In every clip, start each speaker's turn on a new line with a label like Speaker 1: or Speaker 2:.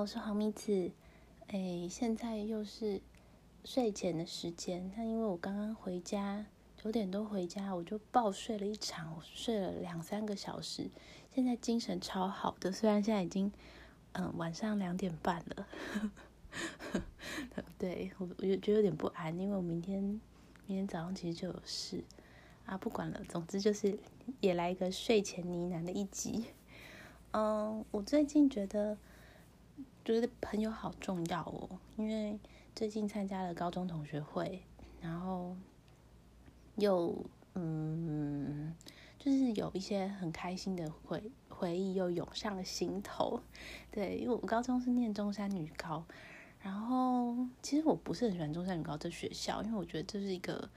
Speaker 1: 我是黄米子。哎，现在又是睡前的时间。那因为我刚刚回家，九点多回家，我就暴睡了一场，我睡了两三个小时。现在精神超好的，虽然现在已经嗯晚上两点半了。对我，我觉得有点不安，因为我明天明天早上其实就有事啊。不管了，总之就是也来一个睡前呢喃的一集。嗯，我最近觉得。觉得朋友好重要哦，因为最近参加了高中同学会，然后又嗯，就是有一些很开心的回回忆又涌上了心头。对，因为我高中是念中山女高，然后其实我不是很喜欢中山女高这学校，因为我觉得这是一个，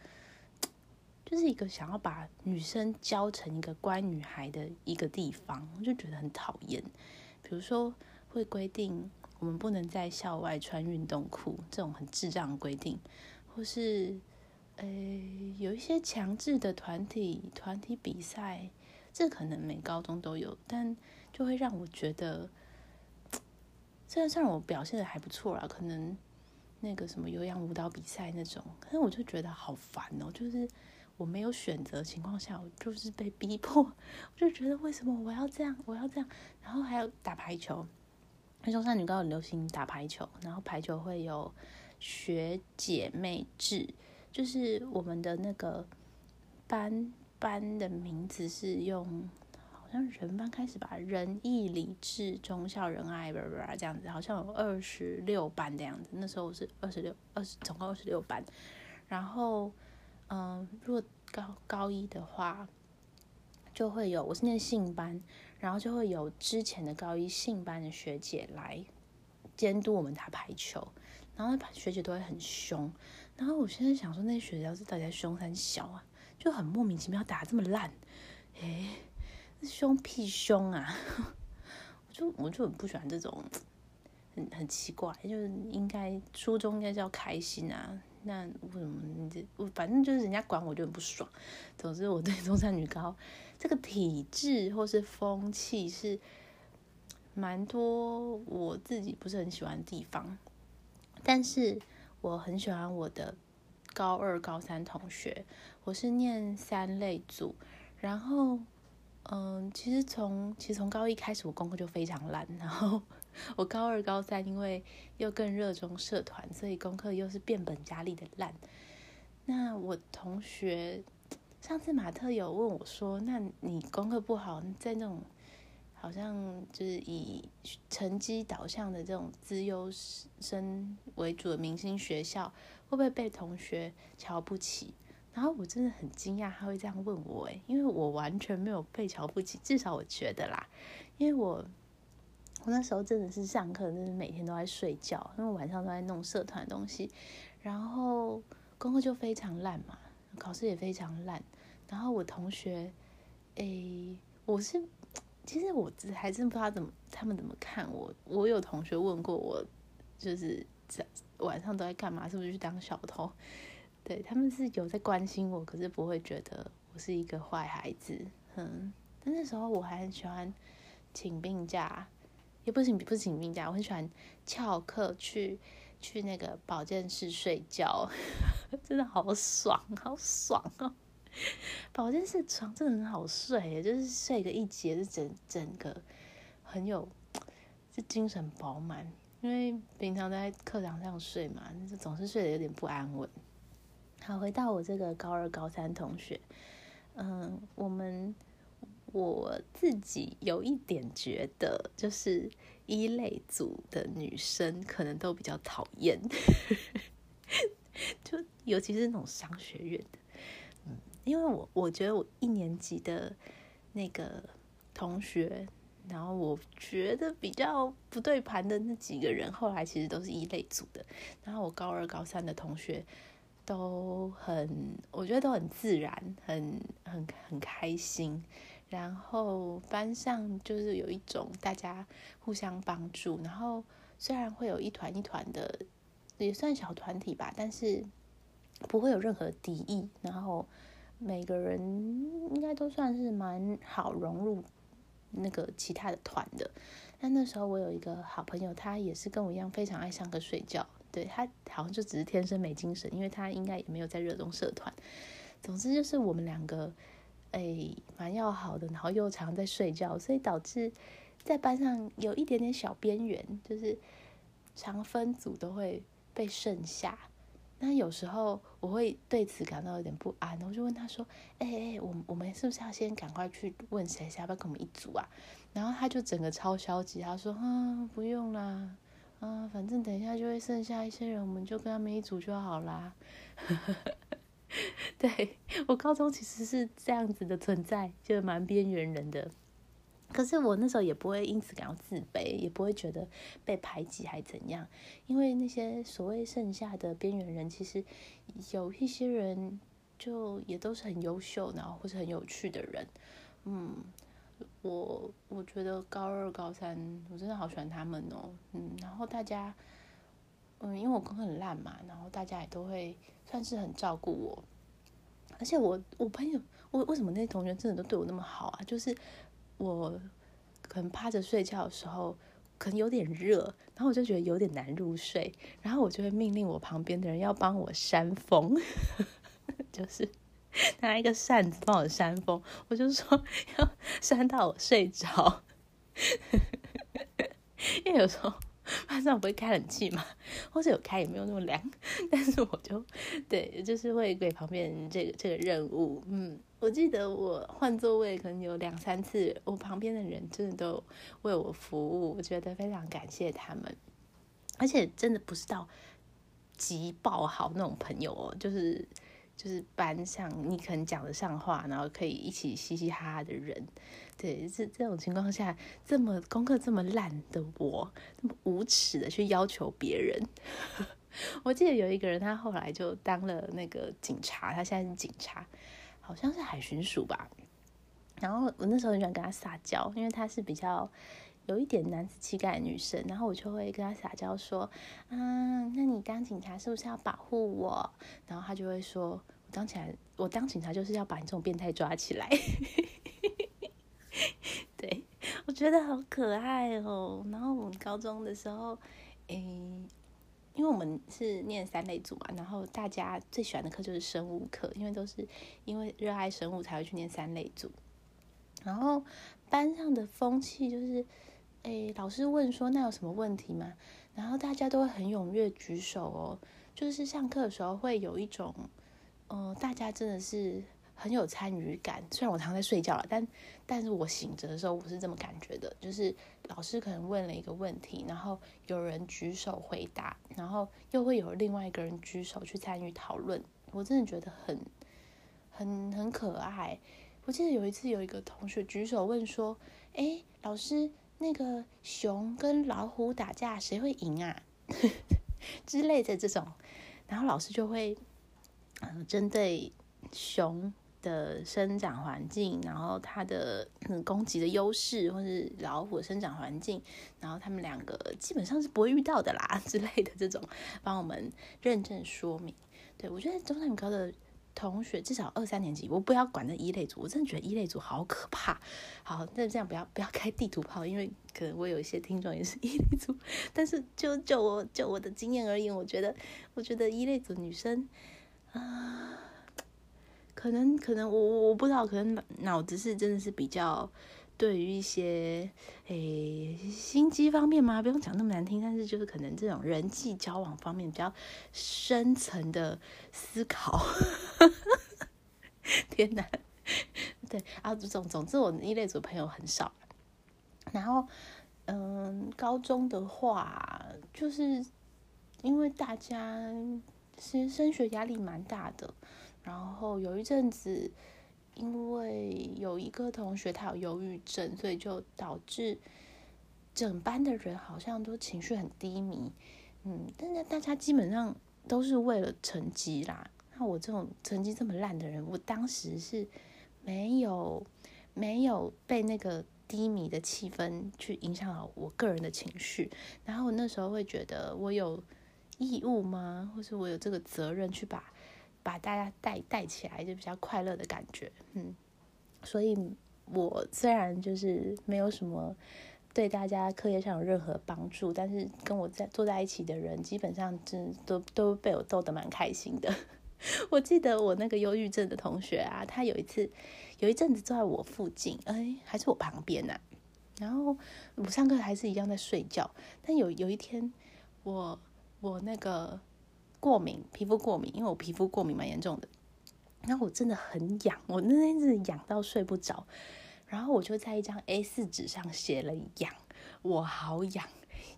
Speaker 1: 就是一个想要把女生教成一个乖女孩的一个地方，我就觉得很讨厌。比如说会规定。我们不能在校外穿运动裤，这种很智障的规定，或是，呃，有一些强制的团体团体比赛，这可能每高中都有，但就会让我觉得，虽然虽然我表现的还不错啦，可能那个什么有氧舞蹈比赛那种，可是我就觉得好烦哦，就是我没有选择情况下，我就是被逼迫，我就觉得为什么我要这样，我要这样，然后还有打排球。中山女高很流行打排球，然后排球会有学姐妹制，就是我们的那个班班的名字是用好像人班开始吧，仁义礼智忠孝仁爱，这样子，好像有二十六班的样子。那时候我是二十六，二十总共二十六班。然后，嗯，如果高高一的话，就会有我是念信班。然后就会有之前的高一性班的学姐来监督我们打排球，然后学姐都会很凶。然后我现在想说，那学姐是大家凶三小啊，就很莫名其妙打这么烂，哎，凶屁凶啊！我就我就很不喜欢这种，很很奇怪，就是应该初中应该叫开心啊。那为什么这我反正就是人家管我就很不爽。总之我对中山女高这个体制或是风气是蛮多我自己不是很喜欢的地方，但是我很喜欢我的高二高三同学。我是念三类组，然后嗯，其实从其实从高一开始我功课就非常烂，然后。我高二、高三，因为又更热衷社团，所以功课又是变本加厉的烂。那我同学上次马特有问我说：“那你功课不好，在那种好像就是以成绩导向的这种资优生为主的明星学校，会不会被同学瞧不起？”然后我真的很惊讶他会这样问我，诶，因为我完全没有被瞧不起，至少我觉得啦，因为我。我那时候真的是上课，真是每天都在睡觉，因为晚上都在弄社团东西，然后功课就非常烂嘛，考试也非常烂。然后我同学，诶，我是其实我还真不知道怎么他们怎么看我。我有同学问过我，就是在晚上都在干嘛，是不是去当小偷？对他们是有在关心我，可是不会觉得我是一个坏孩子。嗯，但那时候我还很喜欢请病假。也不行，不是请病假，我很喜欢翘课去去那个保健室睡觉，真的好爽，好爽哦！保健室床真的很好睡，就是睡个一节，是整整个很有，就精神饱满。因为平常在课堂上睡嘛，总是睡得有点不安稳。好，回到我这个高二、高三同学，嗯，我们。我自己有一点觉得，就是一类组的女生可能都比较讨厌，就尤其是那种商学院的，嗯，因为我我觉得我一年级的那个同学，然后我觉得比较不对盘的那几个人，后来其实都是一类组的，然后我高二、高三的同学都很，我觉得都很自然，很很很开心。然后班上就是有一种大家互相帮助，然后虽然会有一团一团的，也算小团体吧，但是不会有任何敌意。然后每个人应该都算是蛮好融入那个其他的团的。但那时候我有一个好朋友，他也是跟我一样非常爱上课睡觉。对他好像就只是天生没精神，因为他应该也没有在热衷社团。总之就是我们两个，哎，蛮要好的，然后又常在睡觉，所以导致在班上有一点点小边缘，就是常分组都会被剩下。那有时候我会对此感到有点不安，我就问他说：“哎哎，我我们是不是要先赶快去问谁谁要跟我们一组啊？”然后他就整个超消极，他说：“啊，不用啦，啊，反正等一下就会剩下一些人，我们就跟他们一组就好啦。”对我高中其实是这样子的存在，就蛮边缘人的。可是我那时候也不会因此感到自卑，也不会觉得被排挤还怎样，因为那些所谓剩下的边缘人，其实有一些人就也都是很优秀，然后或是很有趣的人。嗯，我我觉得高二、高三我真的好喜欢他们哦。嗯，然后大家，嗯，因为我功课很烂嘛，然后大家也都会算是很照顾我，而且我我朋友，我为什么那些同学真的都对我那么好啊？就是。我可能趴着睡觉的时候，可能有点热，然后我就觉得有点难入睡，然后我就会命令我旁边的人要帮我扇风，就是拿一个扇子帮我扇风，我就说要扇到我睡着，因为有时候。晚上不会开冷气嘛，或者有开也没有那么凉，但是我就对，就是会给旁边人这个这个任务。嗯，我记得我换座位可能有两三次，我旁边的人真的都为我服务，我觉得非常感谢他们。而且真的不是到极爆好那种朋友哦，就是就是班上你可能讲得上话，然后可以一起嘻嘻哈哈的人。对，这这种情况下，这么功课这么烂的我，这么无耻的去要求别人。我记得有一个人，他后来就当了那个警察，他现在是警察，好像是海巡署吧。然后我那时候很喜欢跟他撒娇，因为他是比较有一点男子气概的女生，然后我就会跟他撒娇说：“啊，那你当警察是不是要保护我？”然后他就会说：“当起来，我当警察就是要把你这种变态抓起来。”对，我觉得好可爱哦。然后我们高中的时候，诶，因为我们是念三类组嘛，然后大家最喜欢的课就是生物课，因为都是因为热爱生物才会去念三类组。然后班上的风气就是，诶，老师问说那有什么问题吗？然后大家都会很踊跃举手哦，就是上课的时候会有一种，嗯，大家真的是。很有参与感，虽然我常在睡觉了，但但是我醒着的时候，我是这么感觉的，就是老师可能问了一个问题，然后有人举手回答，然后又会有另外一个人举手去参与讨论，我真的觉得很很很可爱。我记得有一次有一个同学举手问说：“哎，老师，那个熊跟老虎打架，谁会赢啊？” 之类的这种，然后老师就会针对熊。的生长环境，然后它的攻击的优势，或是老虎生长环境，然后他们两个基本上是不会遇到的啦 之类的这种，帮我们认证说明。对我觉得中山高的同学至少二三年级，我不要管那一类组，我真的觉得一类组好可怕。好，那这样不要不要开地图炮，因为可能我有一些听众也是一类组，但是就就我就我的经验而言，我觉得我觉得一类组女生 啊。可能可能我我不知道，可能脑子是真的是比较对于一些诶心机方面嘛，不用讲那么难听，但是就是可能这种人际交往方面比较深层的思考。天哪，对啊，总总之我一类组朋友很少。然后嗯，高中的话，就是因为大家其实升学压力蛮大的。然后有一阵子，因为有一个同学他有忧郁症，所以就导致整班的人好像都情绪很低迷。嗯，但是大家基本上都是为了成绩啦。那我这种成绩这么烂的人，我当时是没有没有被那个低迷的气氛去影响到我个人的情绪。然后那时候会觉得，我有义务吗？或是我有这个责任去把。把大家带带起来，就比较快乐的感觉，嗯，所以我虽然就是没有什么对大家课业上有任何帮助，但是跟我在坐在一起的人，基本上真都都被我逗得蛮开心的。我记得我那个忧郁症的同学啊，他有一次有一阵子坐在我附近，哎，还是我旁边呐。然后我上课还是一样在睡觉，但有有一天，我我那个过敏，皮肤过敏，因为我皮肤过敏蛮严重的，然后我真的很痒，我那天是痒到睡不着。然后我就在一张 A 四纸上写了“痒”，我好痒，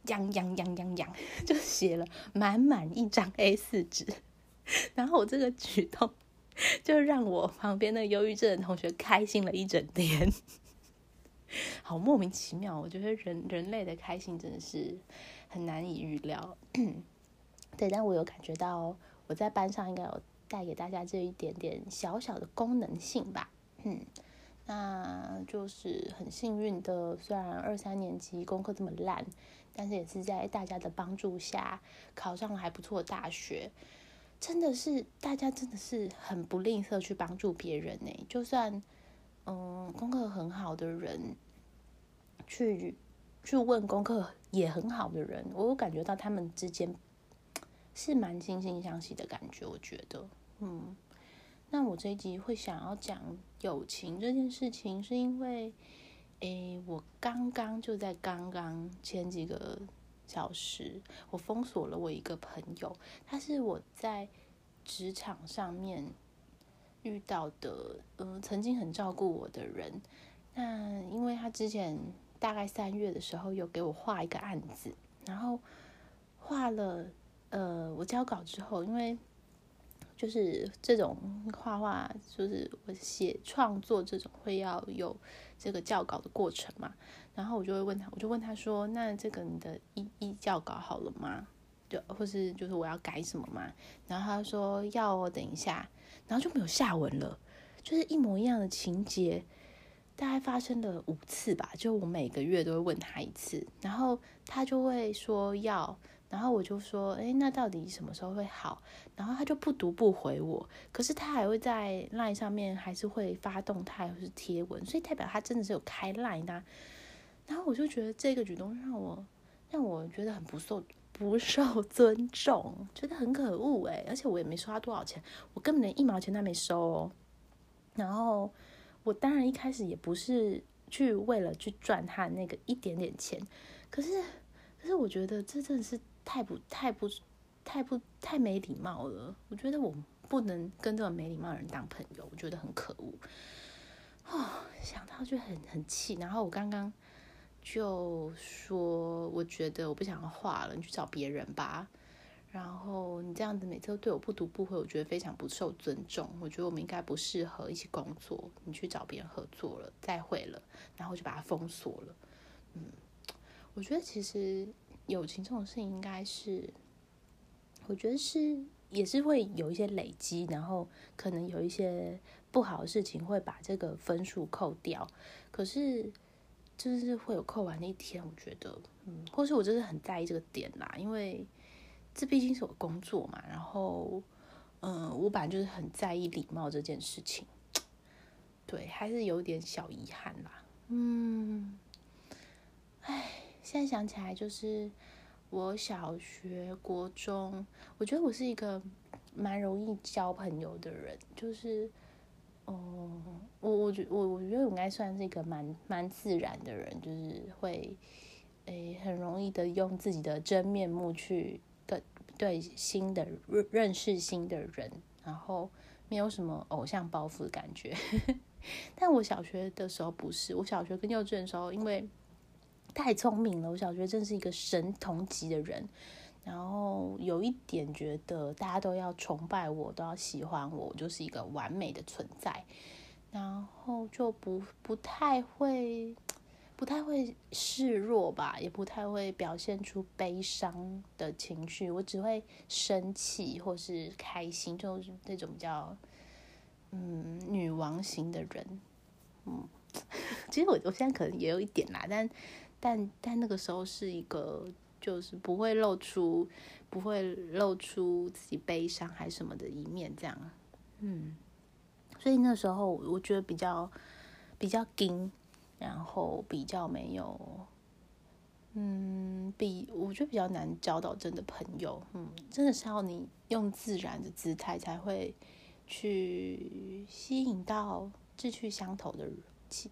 Speaker 1: 痒痒痒痒痒，就写了满满一张 A 四纸。然后我这个举动，就让我旁边的忧郁症的同学开心了一整天，好莫名其妙。我觉得人人类的开心真的是很难以预料。对，但我有感觉到我在班上应该有带给大家这一点点小小的功能性吧。嗯。那就是很幸运的，虽然二三年级功课这么烂，但是也是在大家的帮助下考上了还不错的大学。真的是大家真的是很不吝啬去帮助别人呢。就算嗯功课很好的人，去去问功课也很好的人，我有感觉到他们之间是蛮惺惺相惜的感觉。我觉得，嗯。那我这一集会想要讲友情这件事情，是因为，诶，我刚刚就在刚刚前几个小时，我封锁了我一个朋友，他是我在职场上面遇到的，嗯，曾经很照顾我的人。那因为他之前大概三月的时候有给我画一个案子，然后画了，呃，我交稿之后，因为。就是这种画画，就是我写创作这种会要有这个教稿的过程嘛。然后我就会问他，我就问他说：“那这个你的一一教稿好了吗？就或是就是我要改什么嘛？”然后他说：“要哦，等一下。”然后就没有下文了，就是一模一样的情节，大概发生了五次吧。就我每个月都会问他一次，然后他就会说要。然后我就说，哎，那到底什么时候会好？然后他就不读不回我，可是他还会在 LINE 上面还是会发动态或是贴文，所以代表他真的是有开 LINE 的。然后我就觉得这个举动让我让我觉得很不受不受尊重，觉得很可恶哎！而且我也没收他多少钱，我根本连一毛钱都没收哦。然后我当然一开始也不是去为了去赚他那个一点点钱，可是可是我觉得这真的是。太不太不太不太没礼貌了，我觉得我不能跟这种没礼貌的人当朋友，我觉得很可恶。哦，想到就很很气。然后我刚刚就说，我觉得我不想画了，你去找别人吧。然后你这样子每次都对我不读不回，我觉得非常不受尊重。我觉得我们应该不适合一起工作，你去找别人合作了，再会了，然后就把它封锁了。嗯，我觉得其实。友情这种事情，应该是，我觉得是也是会有一些累积，然后可能有一些不好的事情会把这个分数扣掉。可是就是会有扣完那一天，我觉得，嗯，或是我真的很在意这个点啦，因为这毕竟是我工作嘛。然后，嗯，我本来就是很在意礼貌这件事情，对，还是有点小遗憾啦。嗯，唉。现在想起来，就是我小学、国中，我觉得我是一个蛮容易交朋友的人。就是，哦，我我觉我我觉得我应该算是一个蛮蛮自然的人，就是会诶很容易的用自己的真面目去跟对新的认认识新的人，然后没有什么偶像包袱的感觉。但我小学的时候不是，我小学跟幼稚园的时候，因为太聪明了，我小学真是一个神童级的人，然后有一点觉得大家都要崇拜我，都要喜欢我，我就是一个完美的存在，然后就不不太会，不太会示弱吧，也不太会表现出悲伤的情绪，我只会生气或是开心，就是那种比较嗯女王型的人，嗯，其实我我现在可能也有一点啦，但。但但那个时候是一个，就是不会露出，不会露出自己悲伤还是什么的一面，这样，嗯，所以那时候我觉得比较比较硬，然后比较没有嗯，比我觉得比较难交到真的朋友，嗯，真的是要你用自然的姿态才会去吸引到志趣相投的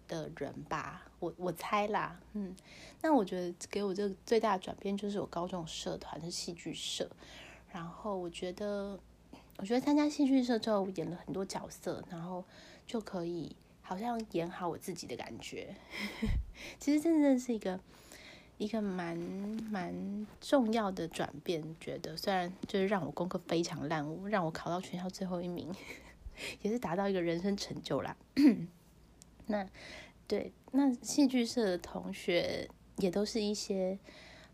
Speaker 1: 的人吧，我我猜啦，嗯，那我觉得给我这个最大的转变就是我高中社团是戏剧社，然后我觉得我觉得参加戏剧社之后我演了很多角色，然后就可以好像演好我自己的感觉，其实真正是一个。一个蛮蛮重要的转变，觉得虽然就是让我功课非常烂，让我考到全校最后一名，也是达到一个人生成就啦。那对，那戏剧社的同学也都是一些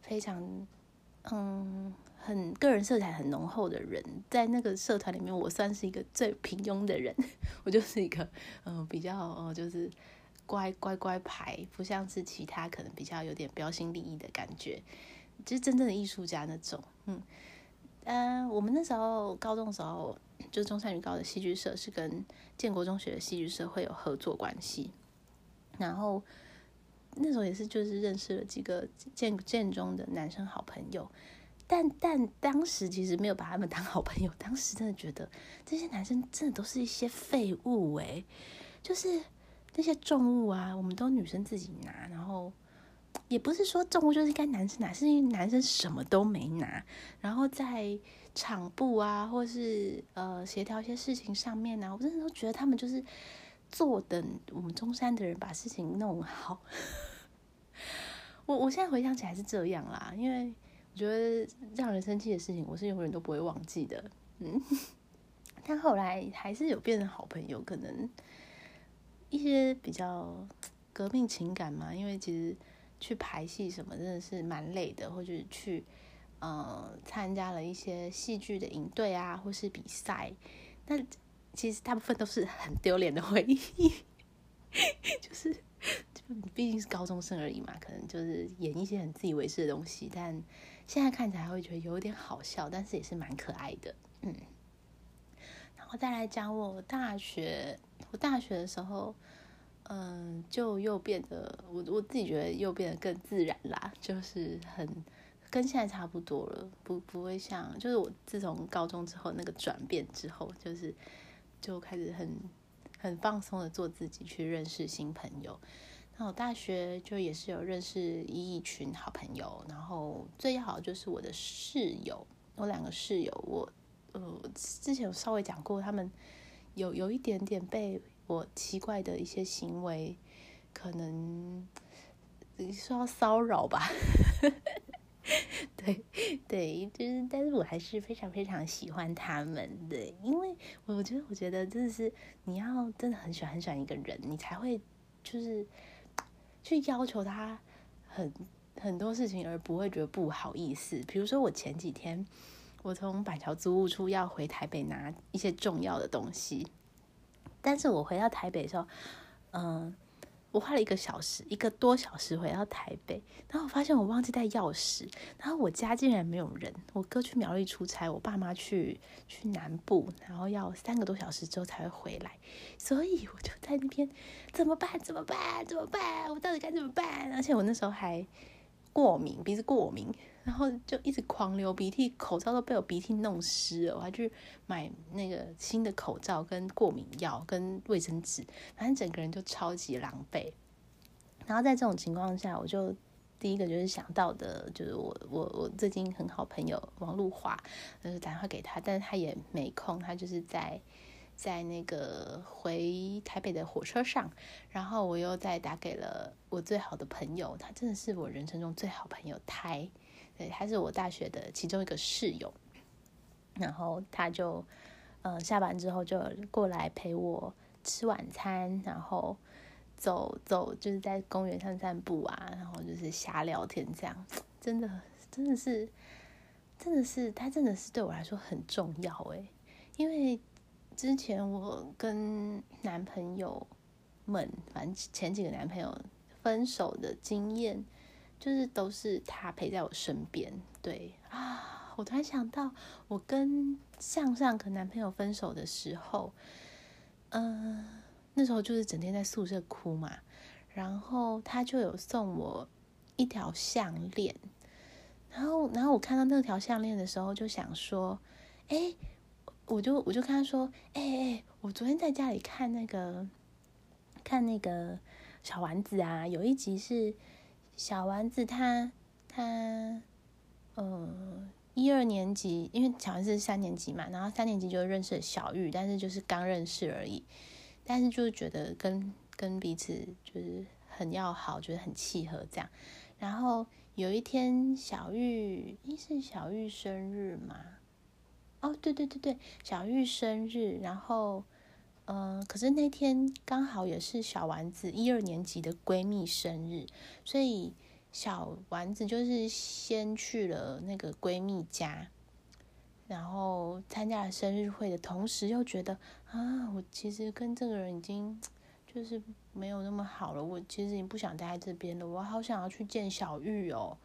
Speaker 1: 非常嗯很个人色彩很浓厚的人，在那个社团里面，我算是一个最平庸的人，我就是一个嗯比较呃就是。乖乖乖牌，不像是其他可能比较有点标新立异的感觉，就是真正的艺术家那种。嗯，呃，我们那时候高中的时候，就中山女高的戏剧社是跟建国中学的戏剧社会有合作关系，然后那时候也是就是认识了几个建建中的男生好朋友，但但当时其实没有把他们当好朋友，当时真的觉得这些男生真的都是一些废物诶，就是。那些重物啊，我们都女生自己拿，然后也不是说重物就是该男生拿，是因为男生什么都没拿，然后在场部啊，或是呃协调一些事情上面呢，我真的都觉得他们就是坐等我们中山的人把事情弄好。我我现在回想起来是这样啦，因为我觉得让人生气的事情，我是永远都不会忘记的。嗯，但后来还是有变成好朋友，可能。一些比较革命情感嘛，因为其实去排戏什么真的是蛮累的，或者去呃参加了一些戏剧的营队啊，或是比赛，那其实大部分都是很丢脸的回忆，就是毕竟是高中生而已嘛，可能就是演一些很自以为是的东西，但现在看起来会觉得有点好笑，但是也是蛮可爱的，嗯。然后再来讲我大学。我大学的时候，嗯，就又变得我我自己觉得又变得更自然啦，就是很跟现在差不多了，不不会像就是我自从高中之后那个转变之后，就是就开始很很放松的做自己，去认识新朋友。那我大学就也是有认识一一群好朋友，然后最好就是我的室友，我两个室友，我呃之前有稍微讲过他们。有有一点点被我奇怪的一些行为，可能说骚扰吧，对对，就是，但是我还是非常非常喜欢他们的，因为我觉得，我觉得真的是你要真的很喜欢很喜欢一个人，你才会就是去要求他很很多事情，而不会觉得不好意思。比如说我前几天。我从板桥租屋处要回台北拿一些重要的东西，但是我回到台北的时候，嗯，我花了一个小时，一个多小时回到台北，然后我发现我忘记带钥匙，然后我家竟然没有人，我哥去苗栗出差，我爸妈去去南部，然后要三个多小时之后才会回来，所以我就在那边怎么办？怎么办？怎么办？我到底该怎么办？而且我那时候还过敏，鼻子过敏。然后就一直狂流鼻涕，口罩都被我鼻涕弄湿了。我还去买那个新的口罩、跟过敏药、跟卫生纸，反正整个人就超级狼狈。然后在这种情况下，我就第一个就是想到的，就是我我我最近很好朋友王露华，就是打电话给他，但是他也没空，他就是在在那个回台北的火车上。然后我又再打给了我最好的朋友，他真的是我人生中最好朋友胎。对，他是我大学的其中一个室友，然后他就，呃，下班之后就过来陪我吃晚餐，然后走走，就是在公园上散步啊，然后就是瞎聊天，这样真的真的是真的是他真的是对我来说很重要诶，因为之前我跟男朋友们，反正前几个男朋友分手的经验。就是都是他陪在我身边，对。啊，我突然想到，我跟向上和男朋友分手的时候，嗯，那时候就是整天在宿舍哭嘛，然后他就有送我一条项链，然后然后我看到那条项链的时候，就想说，哎，我就我就跟他说，哎哎，我昨天在家里看那个看那个小丸子啊，有一集是小丸子他他呃一二年级，因为小丸子是三年级嘛，然后三年级就认识小玉，但是就是刚认识而已，但是就是觉得跟跟彼此就是很要好，觉得很契合这样。然后有一天，小玉，一是小玉生日嘛？哦，对对对对，小玉生日。然后，嗯，可是那天刚好也是小丸子一二年级的闺蜜生日，所以小丸子就是先去了那个闺蜜家，然后参加了生日会的同时，又觉得啊，我其实跟这个人已经。就是没有那么好了，我其实已经不想待在这边了，我好想要去见小玉哦。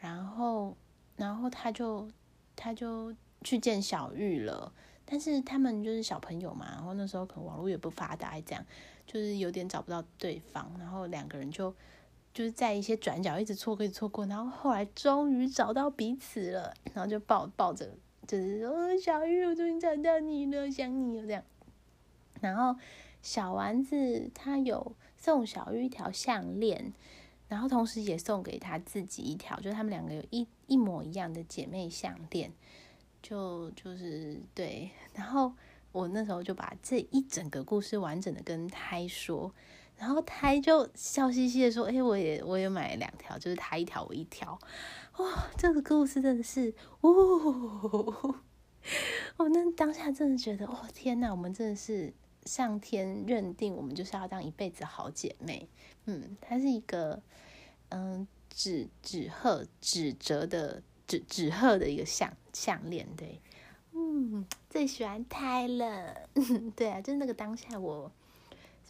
Speaker 1: 然后，然后他就他就去见小玉了。但是他们就是小朋友嘛，然后那时候可能网络也不发达，这样就是有点找不到对方。然后两个人就就是在一些转角一直错过，一直错过。然后后来终于找到彼此了，然后就抱抱着，就是说小玉，我终于找到你了，想你了这样。然后。小丸子他有送小玉一条项链，然后同时也送给他自己一条，就是他们两个有一一模一样的姐妹项链，就就是对。然后我那时候就把这一整个故事完整的跟胎说，然后胎就笑嘻嘻的说：“哎，我也我也买了两条，就是他一条我一条。”哇，这个故事真的是，哦，我那当下真的觉得，哦天哪，我们真的是。上天认定我们就是要当一辈子好姐妹，嗯，她是一个嗯纸纸鹤纸折的纸纸鹤的一个项项链，对，嗯，最喜欢胎了，对啊，就是那个当下我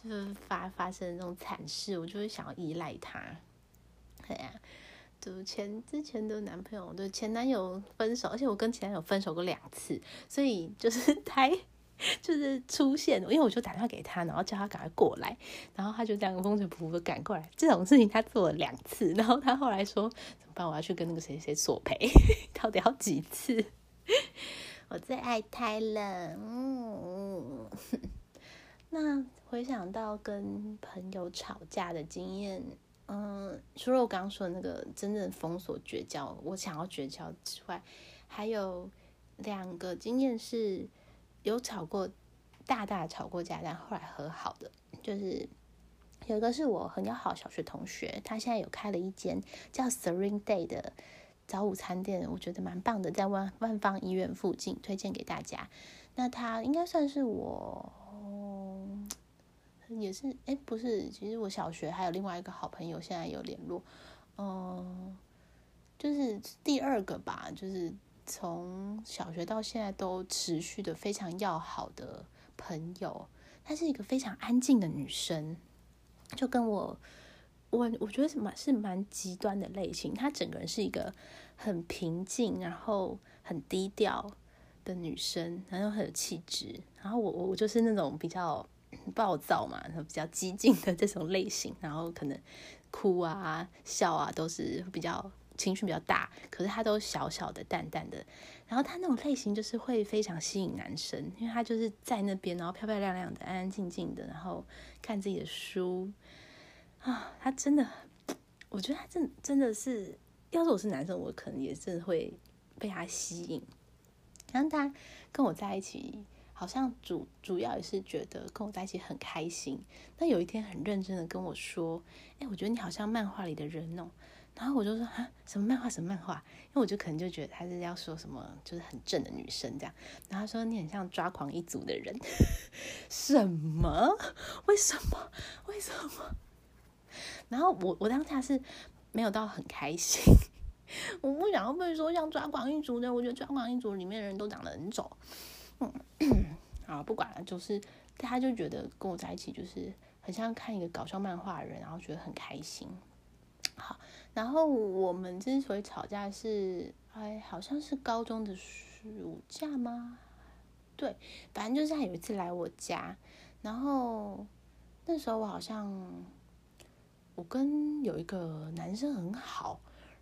Speaker 1: 就是发发生那种惨事，我就会想要依赖他，对啊，就前之前的男朋友对前男友分手，而且我跟前男友分手过两次，所以就是 泰。就是出现，因为我就打电话给他，然后叫他赶快过来，然后他就这样风尘仆仆的赶过来。这种事情他做了两次，然后他后来说怎么办？我要去跟那个谁谁索赔，到底要几次？我最爱胎了，嗯。那回想到跟朋友吵架的经验，嗯，除了我刚刚说的那个真正封锁绝交，我想要绝交之外，还有两个经验是。有吵过，大大吵过架，但后来和好的，就是有一个是我很要好小学同学，他现在有开了一间叫 Seren Day 的早午餐店，我觉得蛮棒的，在万万方医院附近，推荐给大家。那他应该算是我，也是哎，不是，其实我小学还有另外一个好朋友，现在有联络，嗯，就是第二个吧，就是。从小学到现在都持续的非常要好的朋友，她是一个非常安静的女生，就跟我，我我觉得是蛮是蛮极端的类型。她整个人是一个很平静，然后很低调的女生，然后很有气质。然后我我我就是那种比较暴躁嘛，然后比较激进的这种类型，然后可能哭啊笑啊都是比较。情绪比较大，可是他都小小的、淡淡的。然后他那种类型就是会非常吸引男生，因为他就是在那边，然后漂漂亮亮的、安安静静的，然后看自己的书啊。他真的，我觉得他真真的是，要是我是男生，我可能也真的会被他吸引。然后他跟我在一起，好像主主要也是觉得跟我在一起很开心。但有一天很认真的跟我说：“哎，我觉得你好像漫画里的人哦。”然后我就说啊，什么漫画什么漫画？因为我就可能就觉得他是要说什么，就是很正的女生这样。然后他说你很像抓狂一族的人，什么？为什么？为什么？然后我我当下是没有到很开心，我不想要被说像抓狂一族的。我觉得抓狂一族里面的人都长得很丑。嗯，好，不管了，就是他就觉得跟我在一起就是很像看一个搞笑漫画的人，然后觉得很开心。好。然后我们之所以吵架是，哎，好像是高中的暑假吗？对，反正就是他有一次来我家，然后那时候我好像我跟有一个男生很好，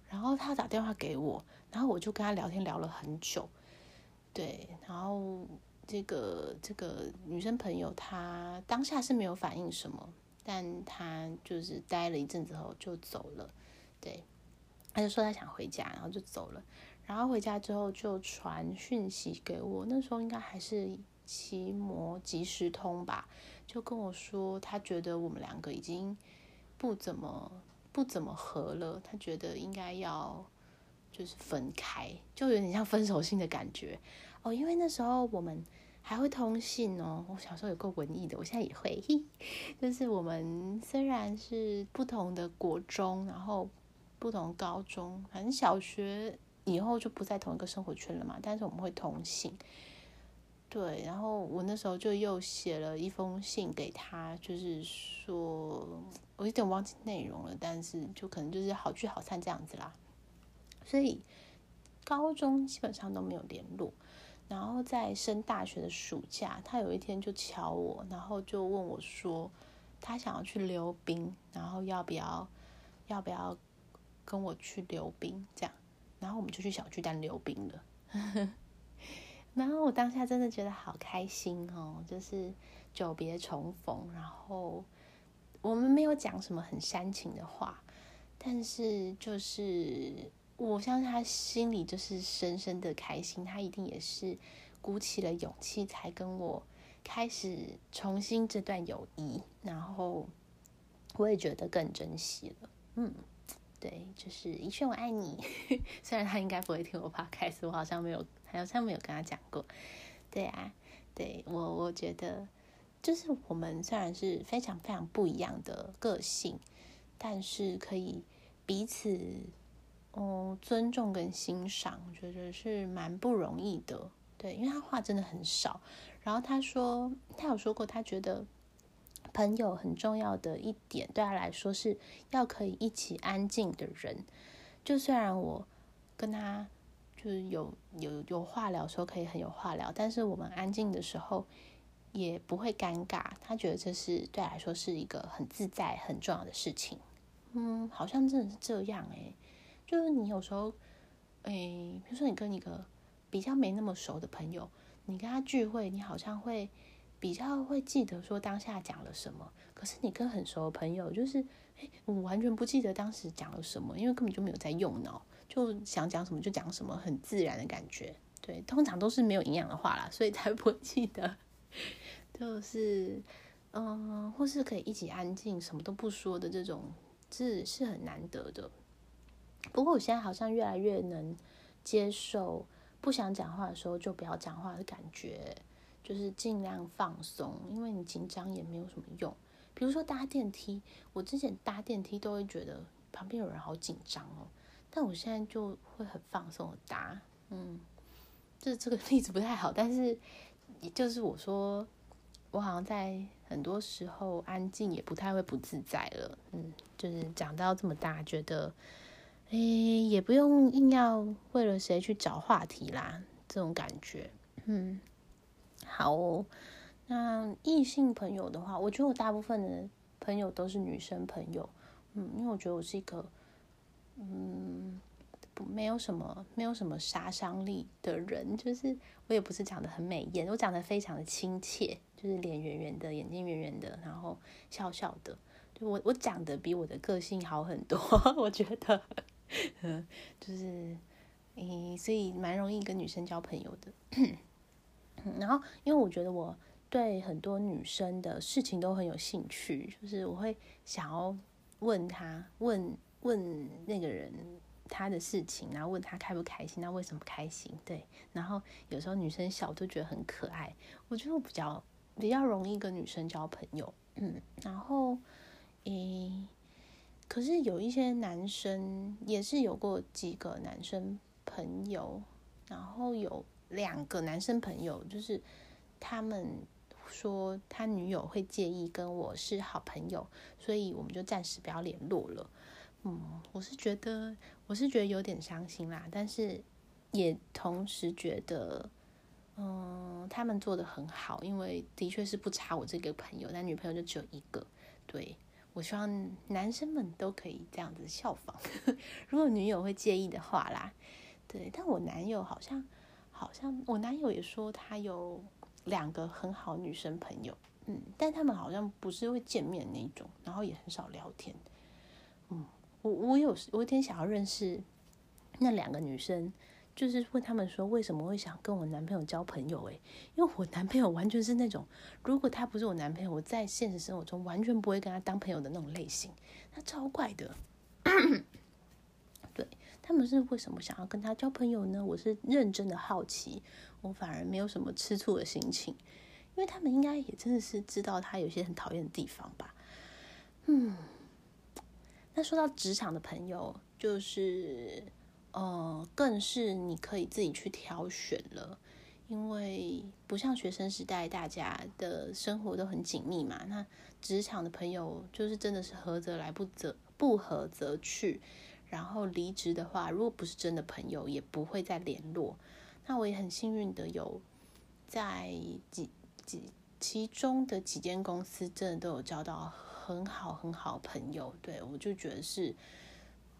Speaker 1: 然后他打电话给我，然后我就跟他聊天聊了很久，对，然后这个这个女生朋友她当下是没有反应什么，但他就是待了一阵子后就走了，对，他就说他想回家，然后就走了，然后回家之后就传讯息给我，那时候应该还是骑摩即时通吧，就跟我说他觉得我们两个已经。不怎么不怎么合了，他觉得应该要就是分开，就有点像分手信的感觉哦。因为那时候我们还会通信哦，我小时候有够文艺的，我现在也会。就是我们虽然是不同的国中，然后不同高中，反正小学以后就不在同一个生活圈了嘛，但是我们会通信。对，然后我那时候就又写了一封信给他，就是说我有点忘记内容了，但是就可能就是好聚好散这样子啦。所以高中基本上都没有联络，然后在升大学的暑假，他有一天就敲我，然后就问我说他想要去溜冰，然后要不要要不要跟我去溜冰这样，然后我们就去小巨蛋溜冰了。然后我当下真的觉得好开心哦，就是久别重逢。然后我们没有讲什么很煽情的话，但是就是我相信他心里就是深深的开心，他一定也是鼓起了勇气才跟我开始重新这段友谊。然后我也觉得更珍惜了。嗯，对，就是一轩我爱你。虽然他应该不会听我 podcast，我好像没有。好像没有跟他讲过，对啊，对我我觉得，就是我们虽然是非常非常不一样的个性，但是可以彼此哦尊重跟欣赏，我觉得是蛮不容易的。对，因为他话真的很少。然后他说，他有说过，他觉得朋友很重要的一点，对他来说是要可以一起安静的人。就虽然我跟他。就是有有有话聊的时候可以很有话聊，但是我们安静的时候也不会尴尬。他觉得这是对来说是一个很自在、很重要的事情。嗯，好像真的是这样诶。就是你有时候，诶，比如说你跟一个比较没那么熟的朋友，你跟他聚会，你好像会比较会记得说当下讲了什么。可是你跟很熟的朋友，就是诶，我完全不记得当时讲了什么，因为根本就没有在用脑。就想讲什么就讲什么，很自然的感觉。对，通常都是没有营养的话啦，所以才不会记得。就是，嗯，或是可以一起安静，什么都不说的这种，是是很难得的。不过我现在好像越来越能接受，不想讲话的时候就不要讲话的感觉，就是尽量放松，因为你紧张也没有什么用。比如说搭电梯，我之前搭电梯都会觉得旁边有人好紧张哦。但我现在就会很放松的搭，嗯，这这个例子不太好，但是也就是我说，我好像在很多时候安静也不太会不自在了，嗯，就是长到这么大，觉得，哎，也不用硬要为了谁去找话题啦，这种感觉，嗯，好哦，那异性朋友的话，我觉得我大部分的朋友都是女生朋友，嗯，因为我觉得我是一个。嗯，不，没有什么，没有什么杀伤力的人，就是我也不是长得很美艳，我长得非常的亲切，就是脸圆圆的，眼睛圆圆的，然后笑笑的，我我长得比我的个性好很多，我觉得，就是，诶，所以蛮容易跟女生交朋友的。然后，因为我觉得我对很多女生的事情都很有兴趣，就是我会想要问她问。问那个人他的事情，然后问他开不开心，那为什么不开心？对，然后有时候女生笑都觉得很可爱。我觉得我比较比较容易跟女生交朋友，嗯，然后诶，可是有一些男生也是有过几个男生朋友，然后有两个男生朋友，就是他们说他女友会介意跟我是好朋友，所以我们就暂时不要联络了。嗯，我是觉得，我是觉得有点伤心啦，但是也同时觉得，嗯，他们做的很好，因为的确是不差我这个朋友，但女朋友就只有一个，对我希望男生们都可以这样子效仿，如果女友会介意的话啦。对，但我男友好像好像我男友也说他有两个很好女生朋友，嗯，但他们好像不是会见面那种，然后也很少聊天。嗯，我我有我有点想要认识那两个女生。就是问他们说为什么会想跟我男朋友交朋友？诶，因为我男朋友完全是那种，如果他不是我男朋友，我在现实生活中完全不会跟他当朋友的那种类型，他超怪的。对他们是为什么想要跟他交朋友呢？我是认真的好奇，我反而没有什么吃醋的心情，因为他们应该也真的是知道他有些很讨厌的地方吧。嗯，那说到职场的朋友，就是。呃，更是你可以自己去挑选了，因为不像学生时代，大家的生活都很紧密嘛。那职场的朋友就是真的是合则来，不则不合则去。然后离职的话，如果不是真的朋友，也不会再联络。那我也很幸运的有在几几其中的几间公司，真的都有交到很好很好朋友。对我就觉得是。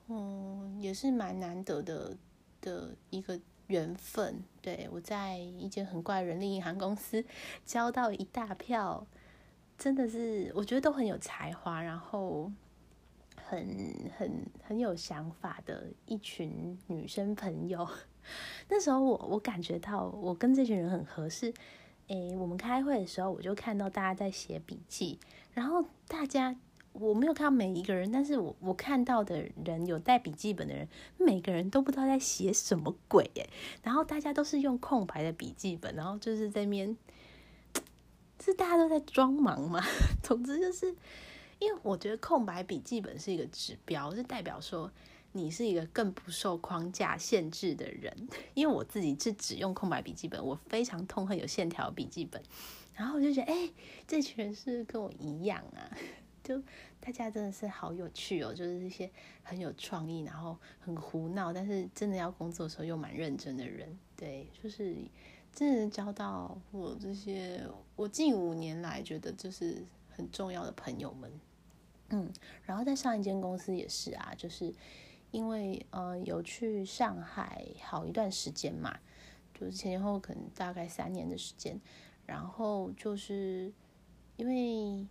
Speaker 1: 嗯，也是蛮难得的的一个缘分。对我在一间很怪人力银行公司交到一大票，真的是我觉得都很有才华，然后很很很有想法的一群女生朋友。那时候我我感觉到我跟这群人很合适。诶，我们开会的时候我就看到大家在写笔记，然后大家。我没有看到每一个人，但是我我看到的人有带笔记本的人，每个人都不知道在写什么鬼诶，然后大家都是用空白的笔记本，然后就是在面，是大家都在装忙嘛。总之就是，因为我觉得空白笔记本是一个指标，是代表说你是一个更不受框架限制的人。因为我自己是只用空白笔记本，我非常痛恨有线条笔记本，然后我就觉得，哎，这群人是跟我一样啊。就大家真的是好有趣哦，就是一些很有创意，然后很胡闹，但是真的要工作的时候又蛮认真的人。对，就是真的交到我这些我近五年来觉得就是很重要的朋友们。嗯，然后在上一间公司也是啊，就是因为呃有去上海好一段时间嘛，就是前前后后可能大概三年的时间，然后就是因为。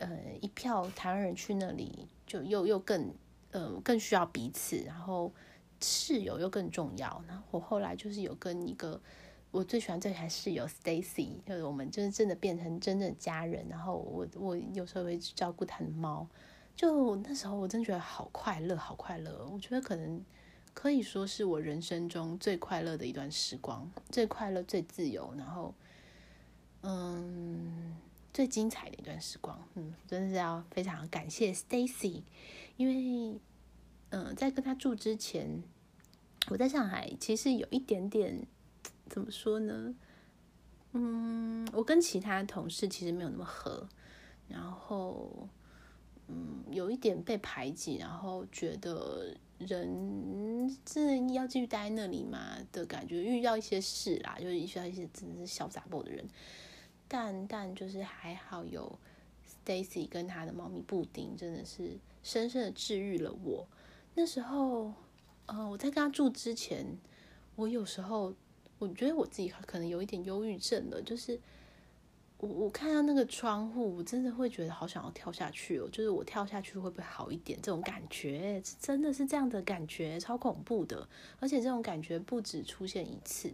Speaker 1: 呃，一票台湾人去那里，就又又更呃更需要彼此，然后室友又更重要。然后我后来就是有跟一个我最喜欢这台室友 Stacy，就是我们就是真的变成真正家人。然后我我有时候会照顾他的猫，就那时候我真觉得好快乐，好快乐。我觉得可能可以说是我人生中最快乐的一段时光，最快乐、最自由。然后，嗯。最精彩的一段时光，嗯，真的是要非常感谢 Stacy，因为，嗯，在跟他住之前，我在上海其实有一点点，怎么说呢？嗯，我跟其他同事其实没有那么合，然后，嗯，有一点被排挤，然后觉得人真的要继续待在那里嘛的感觉，遇到一些事啦，就是遇到一些真的是小杂货的人。但但就是还好有 Stacy 跟他的猫咪布丁，真的是深深的治愈了我。那时候，呃，我在跟他住之前，我有时候我觉得我自己可能有一点忧郁症了，就是我我看到那个窗户，我真的会觉得好想要跳下去哦，就是我跳下去会不会好一点？这种感觉真的是这样的感觉，超恐怖的。而且这种感觉不止出现一次，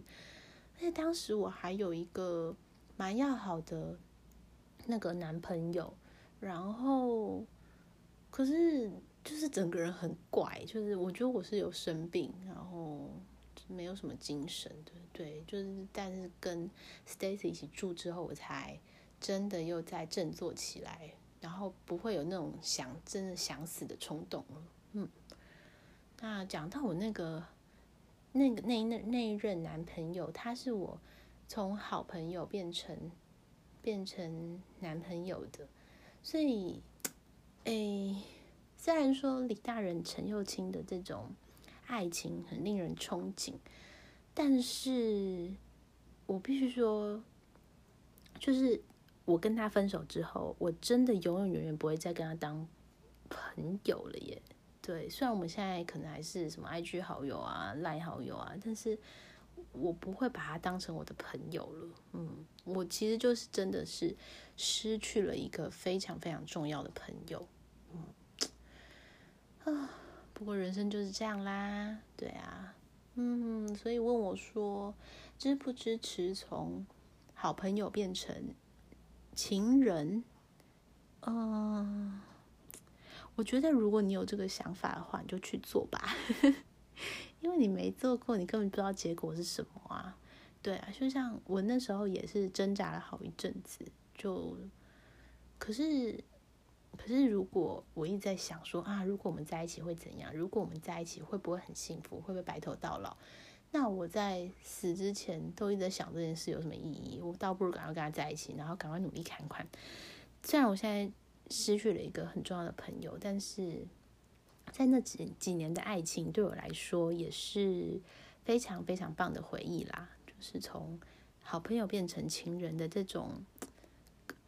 Speaker 1: 而且当时我还有一个。蛮要好的那个男朋友，然后可是就是整个人很怪，就是我觉得我是有生病，然后没有什么精神的，对，就是但是跟 Stacy 一起住之后，我才真的又在振作起来，然后不会有那种想真的想死的冲动了。嗯，那讲到我那个那个那那那一任男朋友，他是我。从好朋友变成变成男朋友的，所以，诶，虽然说李大人、陈幼卿的这种爱情很令人憧憬，但是我必须说，就是我跟他分手之后，我真的永远永远不会再跟他当朋友了耶。对，虽然我们现在可能还是什么 IG 好友啊、赖好友啊，但是我不会把他当成我的朋友了。嗯，我其实就是真的是失去了一个非常非常重要的朋友。嗯，啊，不过人生就是这样啦。对啊，嗯，所以问我说，支不支持从好朋友变成情人？嗯。我觉得，如果你有这个想法的话，你就去做吧，因为你没做过，你根本不知道结果是什么啊。对啊，就像我那时候也是挣扎了好一阵子，就可是，可是如果我一直在想说啊，如果我们在一起会怎样？如果我们在一起会不会很幸福？会不会白头到老？那我在死之前都一直在想这件事有什么意义？我倒不如赶快跟他在一起，然后赶快努力看看。虽然我现在。失去了一个很重要的朋友，但是在那几几年的爱情对我来说也是非常非常棒的回忆啦。就是从好朋友变成情人的这种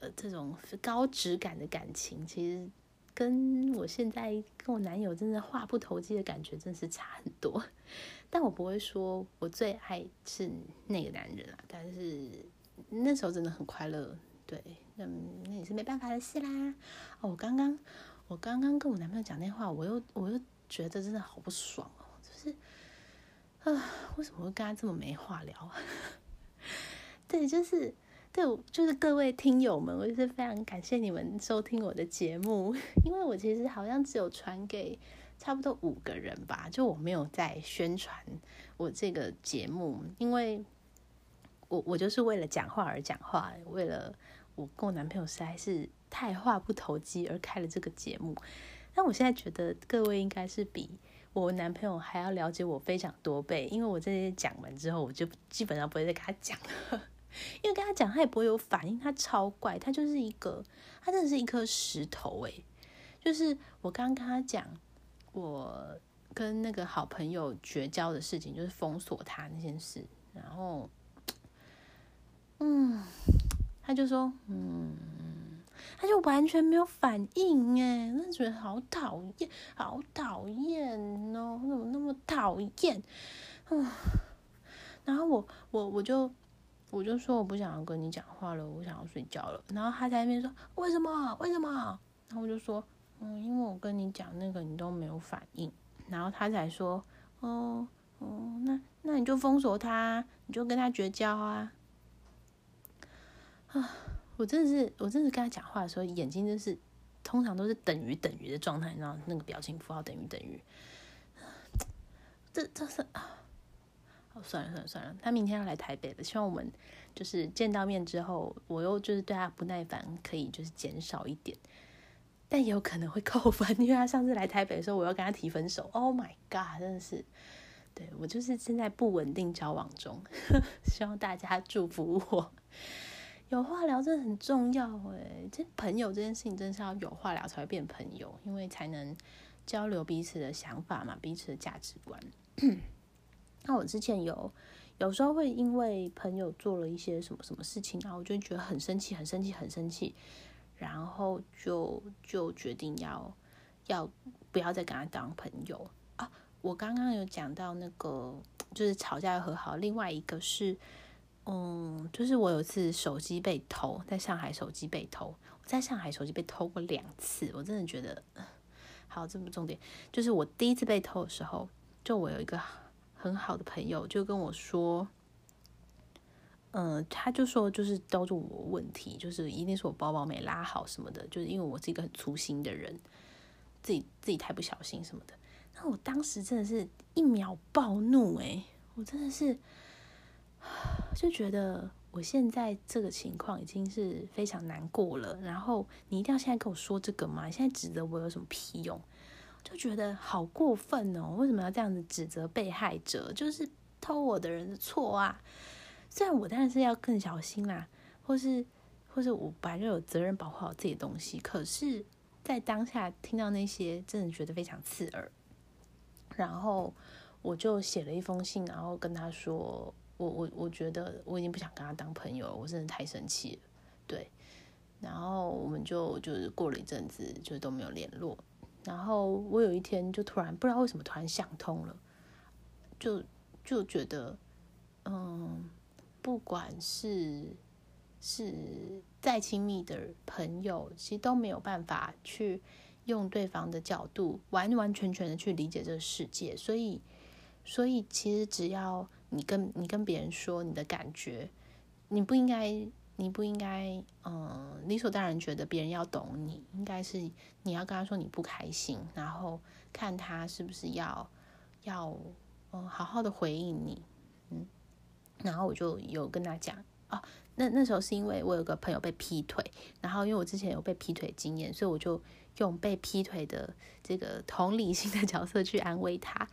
Speaker 1: 呃这种高质感的感情，其实跟我现在跟我男友真的话不投机的感觉真是差很多。但我不会说我最爱是那个男人啊，但是那时候真的很快乐。对，那那也是没办法的事啦。哦，我刚刚我刚刚跟我男朋友讲那话，我又我又觉得真的好不爽哦，就是啊，为什么会跟他这么没话聊？对，就是对，就是各位听友们，我就是非常感谢你们收听我的节目，因为我其实好像只有传给差不多五个人吧，就我没有在宣传我这个节目，因为我我就是为了讲话而讲话，为了。我跟我男朋友实在是太话不投机而开了这个节目，但我现在觉得各位应该是比我男朋友还要了解我非常多倍，因为我这些讲完之后，我就基本上不会再跟他讲了，因为跟他讲他也不会有反应，他超怪，他就是一个，他真的是一颗石头诶。就是我刚刚跟他讲我跟那个好朋友绝交的事情，就是封锁他那件事，然后，嗯。他就说，嗯，他就完全没有反应，哎，那觉得好讨厌，好讨厌哦，怎么那么讨厌？嗯，然后我我我就我就说我不想要跟你讲话了，我想要睡觉了。然后他在那边说为什么？为什么？然后我就说，嗯，因为我跟你讲那个你都没有反应。然后他才说，哦哦，那那你就封锁他，你就跟他绝交啊。啊，我真的是，我真的跟他讲话的时候，眼睛真是，通常都是等于等于的状态，你知道，那个表情符号等于等于。这这是啊，算了算了算了，他明天要来台北了，希望我们就是见到面之后，我又就是对他不耐烦，可以就是减少一点，但也有可能会扣分，因为他上次来台北的时候，我要跟他提分手。Oh my god，真的是，对我就是现在不稳定交往中，希望大家祝福我。有话聊真的很重要诶，这朋友这件事情真的是要有话聊才会变朋友，因为才能交流彼此的想法嘛，彼此的价值观。那我之前有有时候会因为朋友做了一些什么什么事情，然后我就觉得很生气，很生气，很生气，然后就就决定要要不要再跟他当朋友啊。我刚刚有讲到那个就是吵架和好，另外一个是。嗯，就是我有一次手机被偷，在上海手机被偷，我在上海手机被偷过两次，我真的觉得，好，这不重点，就是我第一次被偷的时候，就我有一个很好的朋友就跟我说，嗯，他就说就是都是我问题，就是一定是我包包没拉好什么的，就是因为我是一个很粗心的人，自己自己太不小心什么的，那我当时真的是一秒暴怒，诶，我真的是。就觉得我现在这个情况已经是非常难过了，然后你一定要现在跟我说这个吗？现在指责我有什么屁用？就觉得好过分哦！为什么要这样子指责被害者？就是偷我的人的错啊！虽然我当然是要更小心啦，或是或是我本来就有责任保护好自己的东西，可是，在当下听到那些，真的觉得非常刺耳。然后我就写了一封信，然后跟他说。我我我觉得我已经不想跟他当朋友了，我真的太生气了。对，然后我们就就是过了一阵子，就都没有联络。然后我有一天就突然不知道为什么突然想通了，就就觉得，嗯，不管是是再亲密的朋友，其实都没有办法去用对方的角度完完全全的去理解这个世界。所以，所以其实只要你跟你跟别人说你的感觉，你不应该。你不应该，嗯，理所当然觉得别人要懂你，应该是你要跟他说你不开心，然后看他是不是要要，嗯，好好的回应你，嗯，然后我就有跟他讲，哦，那那时候是因为我有个朋友被劈腿，然后因为我之前有被劈腿经验，所以我就用被劈腿的这个同理心的角色去安慰他，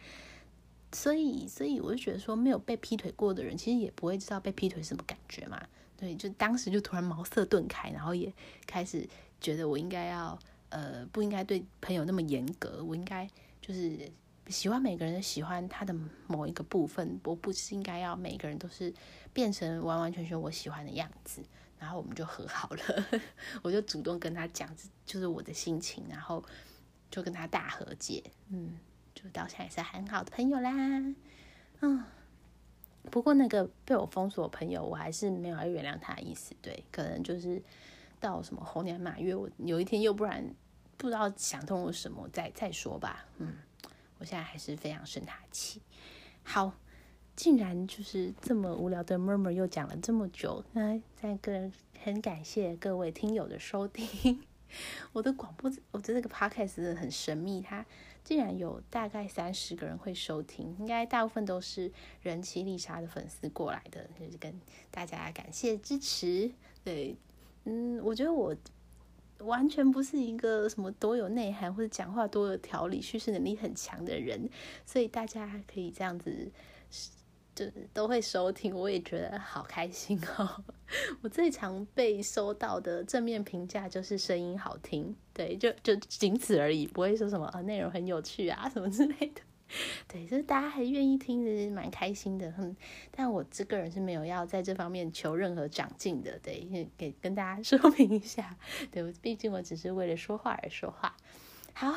Speaker 1: 所以，所以我就觉得说，没有被劈腿过的人，其实也不会知道被劈腿什么感觉嘛。对，就当时就突然茅塞顿开，然后也开始觉得我应该要呃不应该对朋友那么严格，我应该就是喜欢每个人喜欢他的某一个部分，我不是应该要每个人都是变成完完全全我喜欢的样子，然后我们就和好了，我就主动跟他讲，就是我的心情，然后就跟他大和解，嗯，就到现在也是很好的朋友啦，嗯。不过那个被我封锁的朋友，我还是没有要原谅他的意思。对，可能就是到什么猴年马月，我有一天又不然不知道想通了什么，再再说吧。嗯，我现在还是非常生他气。好，竟然就是这么无聊的 murmur 又讲了这么久，那再个很感谢各位听友的收听。我的广播，我觉得这个 podcast 很神秘，它。竟然有大概三十个人会收听，应该大部分都是人气丽莎的粉丝过来的，就是跟大家感谢支持。对，嗯，我觉得我完全不是一个什么多有内涵或者讲话多有条理、叙事能力很强的人，所以大家可以这样子。就都会收听，我也觉得好开心哦。我最常被收到的正面评价就是声音好听，对，就就仅此而已，不会说什么啊内容很有趣啊什么之类的。对，就是大家还愿意听，是蛮开心的。哼，但我这个人是没有要在这方面求任何长进的，对，给跟大家 说明一下。对，毕竟我只是为了说话而说话。好，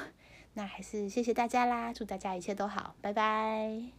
Speaker 1: 那还是谢谢大家啦，祝大家一切都好，拜拜。